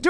Do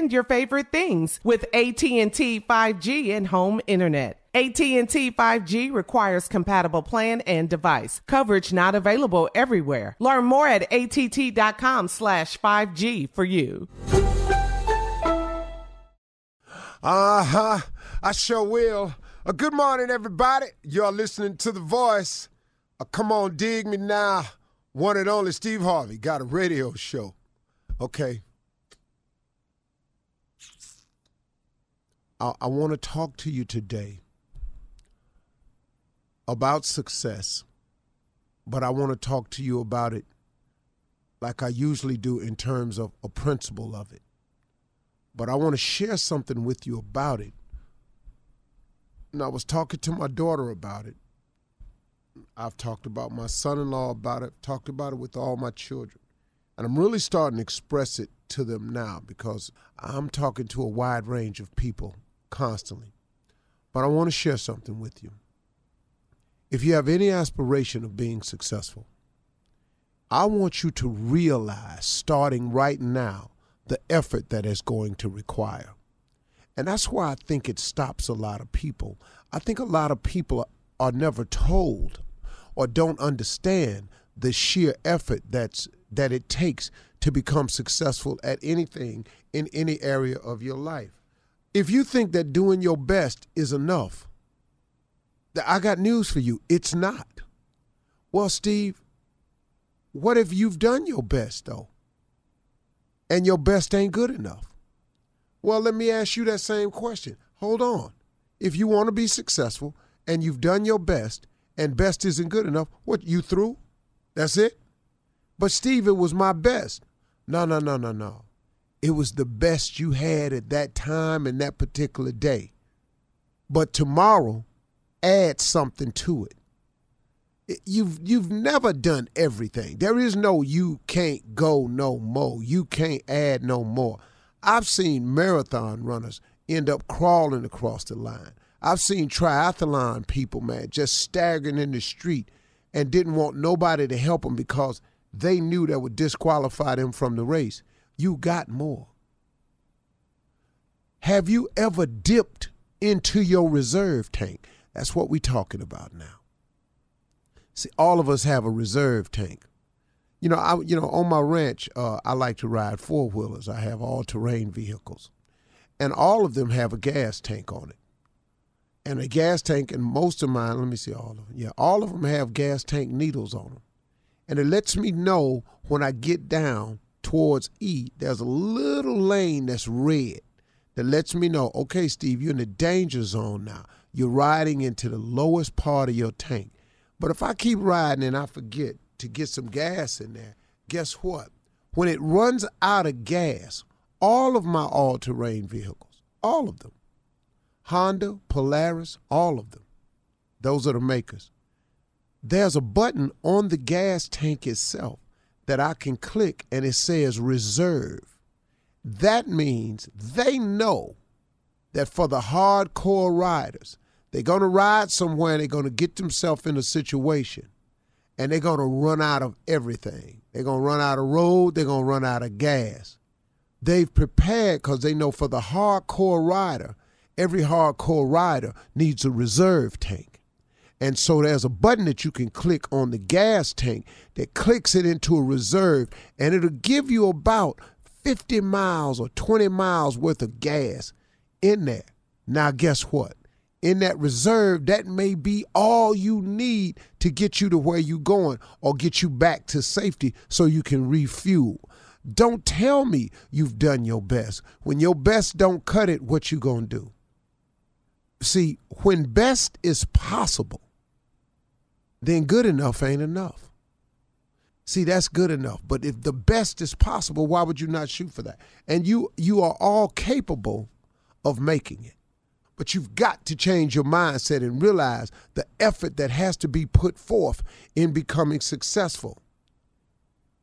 your favorite things with AT&T 5G and home internet. AT&T 5G requires compatible plan and device. Coverage not available everywhere. Learn more at att.com slash 5G for you. Uh-huh. I sure will. Uh, good morning, everybody. You're listening to The Voice. Uh, come on, dig me now. One and only Steve Harvey got a radio show. Okay. I, I want to talk to you today about success, but I want to talk to you about it like I usually do in terms of a principle of it. But I want to share something with you about it. And I was talking to my daughter about it. I've talked about my son in law about it, talked about it with all my children. And I'm really starting to express it to them now because I'm talking to a wide range of people constantly. But I want to share something with you. If you have any aspiration of being successful, I want you to realize starting right now the effort that is going to require. And that's why I think it stops a lot of people. I think a lot of people are never told or don't understand the sheer effort that's that it takes to become successful at anything in any area of your life. If you think that doing your best is enough, that I got news for you. It's not. Well, Steve, what if you've done your best, though? And your best ain't good enough? Well, let me ask you that same question. Hold on. If you want to be successful and you've done your best and best isn't good enough, what, you through? That's it? But, Steve, it was my best. No, no, no, no, no. It was the best you had at that time and that particular day. But tomorrow, add something to it. You've you've never done everything. There is no you can't go no more. You can't add no more. I've seen marathon runners end up crawling across the line. I've seen triathlon people, man, just staggering in the street and didn't want nobody to help them because they knew that would disqualify them from the race. You got more. Have you ever dipped into your reserve tank? That's what we're talking about now. See, all of us have a reserve tank. You know, I you know on my ranch, uh, I like to ride four wheelers. I have all terrain vehicles, and all of them have a gas tank on it. And a gas tank, and most of mine, let me see all of them. Yeah, all of them have gas tank needles on them, and it lets me know when I get down towards E. There's a little lane that's red that lets me know, okay, Steve, you're in the danger zone now. You're riding into the lowest part of your tank. But if I keep riding and I forget, to get some gas in there, guess what? When it runs out of gas, all of my all terrain vehicles, all of them, Honda, Polaris, all of them, those are the makers. There's a button on the gas tank itself that I can click and it says reserve. That means they know that for the hardcore riders, they're going to ride somewhere and they're going to get themselves in a situation and they're going to run out of everything. They're going to run out of road, they're going to run out of gas. They've prepared because they know for the hardcore rider, every hardcore rider needs a reserve tank. And so there's a button that you can click on the gas tank that clicks it into a reserve, and it'll give you about 50 miles or 20 miles worth of gas in there. Now, guess what? in that reserve, that may be all you need to get you to where you're going or get you back to safety so you can refuel. Don't tell me you've done your best. When your best don't cut it, what you going to do? See, when best is possible, then good enough ain't enough. See, that's good enough. But if the best is possible, why would you not shoot for that? And you you are all capable of making it. But you've got to change your mindset and realize the effort that has to be put forth in becoming successful.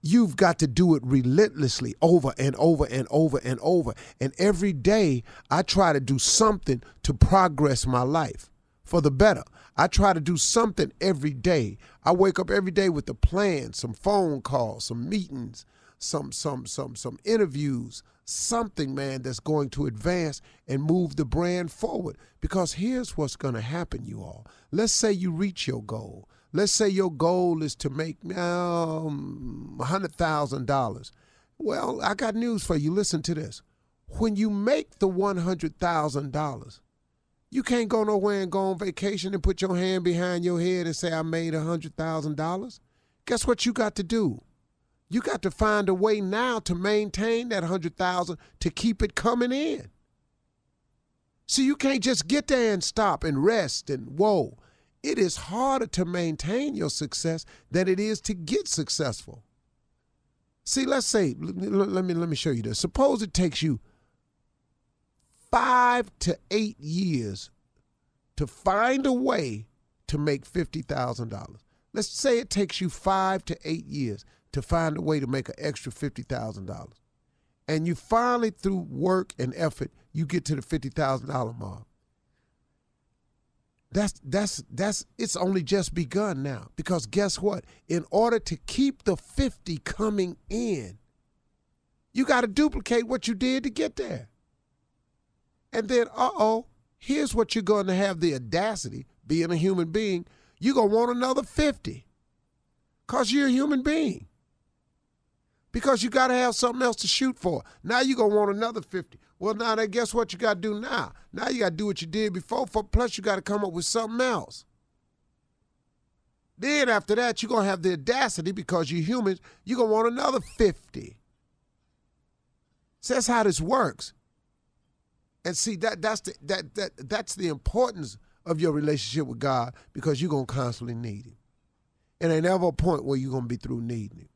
You've got to do it relentlessly over and over and over and over. And every day, I try to do something to progress my life for the better. I try to do something every day. I wake up every day with a plan, some phone calls, some meetings, some some some some interviews, something, man, that's going to advance and move the brand forward. Because here's what's going to happen, you all. Let's say you reach your goal. Let's say your goal is to make um, $100,000. Well, I got news for you. Listen to this. When you make the $100,000, you can't go nowhere and go on vacation and put your hand behind your head and say, I made a $100,000. Guess what you got to do? You got to find a way now to maintain that 100,000 to keep it coming in. See, you can't just get there and stop and rest and whoa. It is harder to maintain your success than it is to get successful. See, let's say, let me let me show you this. Suppose it takes you five to eight years to find a way to make fifty thousand dollars. Let's say it takes you five to eight years to find a way to make an extra $50,000. And you finally, through work and effort, you get to the $50,000 mark. That's that's that's it's only just begun now because guess what? In order to keep the 50 coming in, you got to duplicate what you did to get there. And then, uh-oh, here's what you're going to have the audacity, being a human being, you're going to want another 50 because you're a human being because you got to have something else to shoot for. Now you're going to want another 50. Well, now then guess what you got to do now? Now you got to do what you did before, for, plus you got to come up with something else. Then after that, you're going to have the audacity because you're humans, you're going to want another 50. So that's how this works. And see that that's the that that that's the importance of your relationship with God because you're gonna constantly need him. And ain't ever a point where you're gonna be through needing him.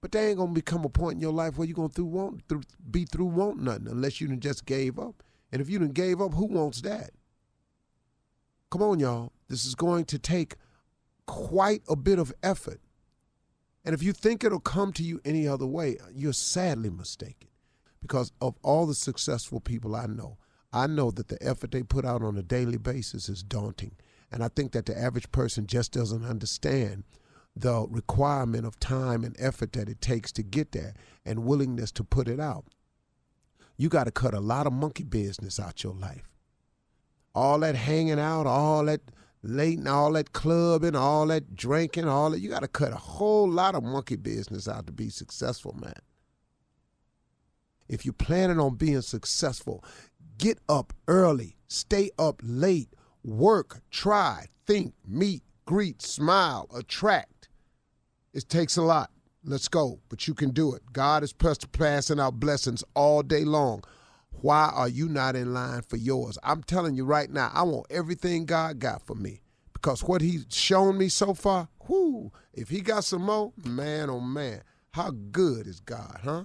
But there ain't gonna become a point in your life where you're gonna through want through, be through want nothing unless you done just gave up. And if you done gave up, who wants that? Come on, y'all. This is going to take quite a bit of effort. And if you think it'll come to you any other way, you're sadly mistaken. Because of all the successful people I know, I know that the effort they put out on a daily basis is daunting. And I think that the average person just doesn't understand the requirement of time and effort that it takes to get there and willingness to put it out. you got to cut a lot of monkey business out your life. All that hanging out, all that late and all that clubbing, all that drinking, all that. You got to cut a whole lot of monkey business out to be successful, man. If you're planning on being successful, get up early, stay up late, work, try, think, meet, greet, smile, attract. It takes a lot. Let's go, but you can do it. God is passing out blessings all day long. Why are you not in line for yours? I'm telling you right now, I want everything God got for me because what He's shown me so far, whoo, if He got some more, man, oh man, how good is God, huh?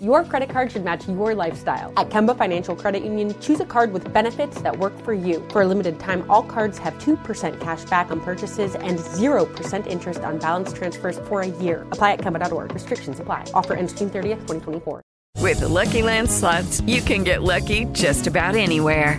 Your credit card should match your lifestyle. At Kemba Financial Credit Union, choose a card with benefits that work for you. For a limited time, all cards have 2% cash back on purchases and 0% interest on balance transfers for a year. Apply at Kemba.org. Restrictions apply. Offer ends June 30th, 2024. With the Lucky Land slots, you can get lucky just about anywhere.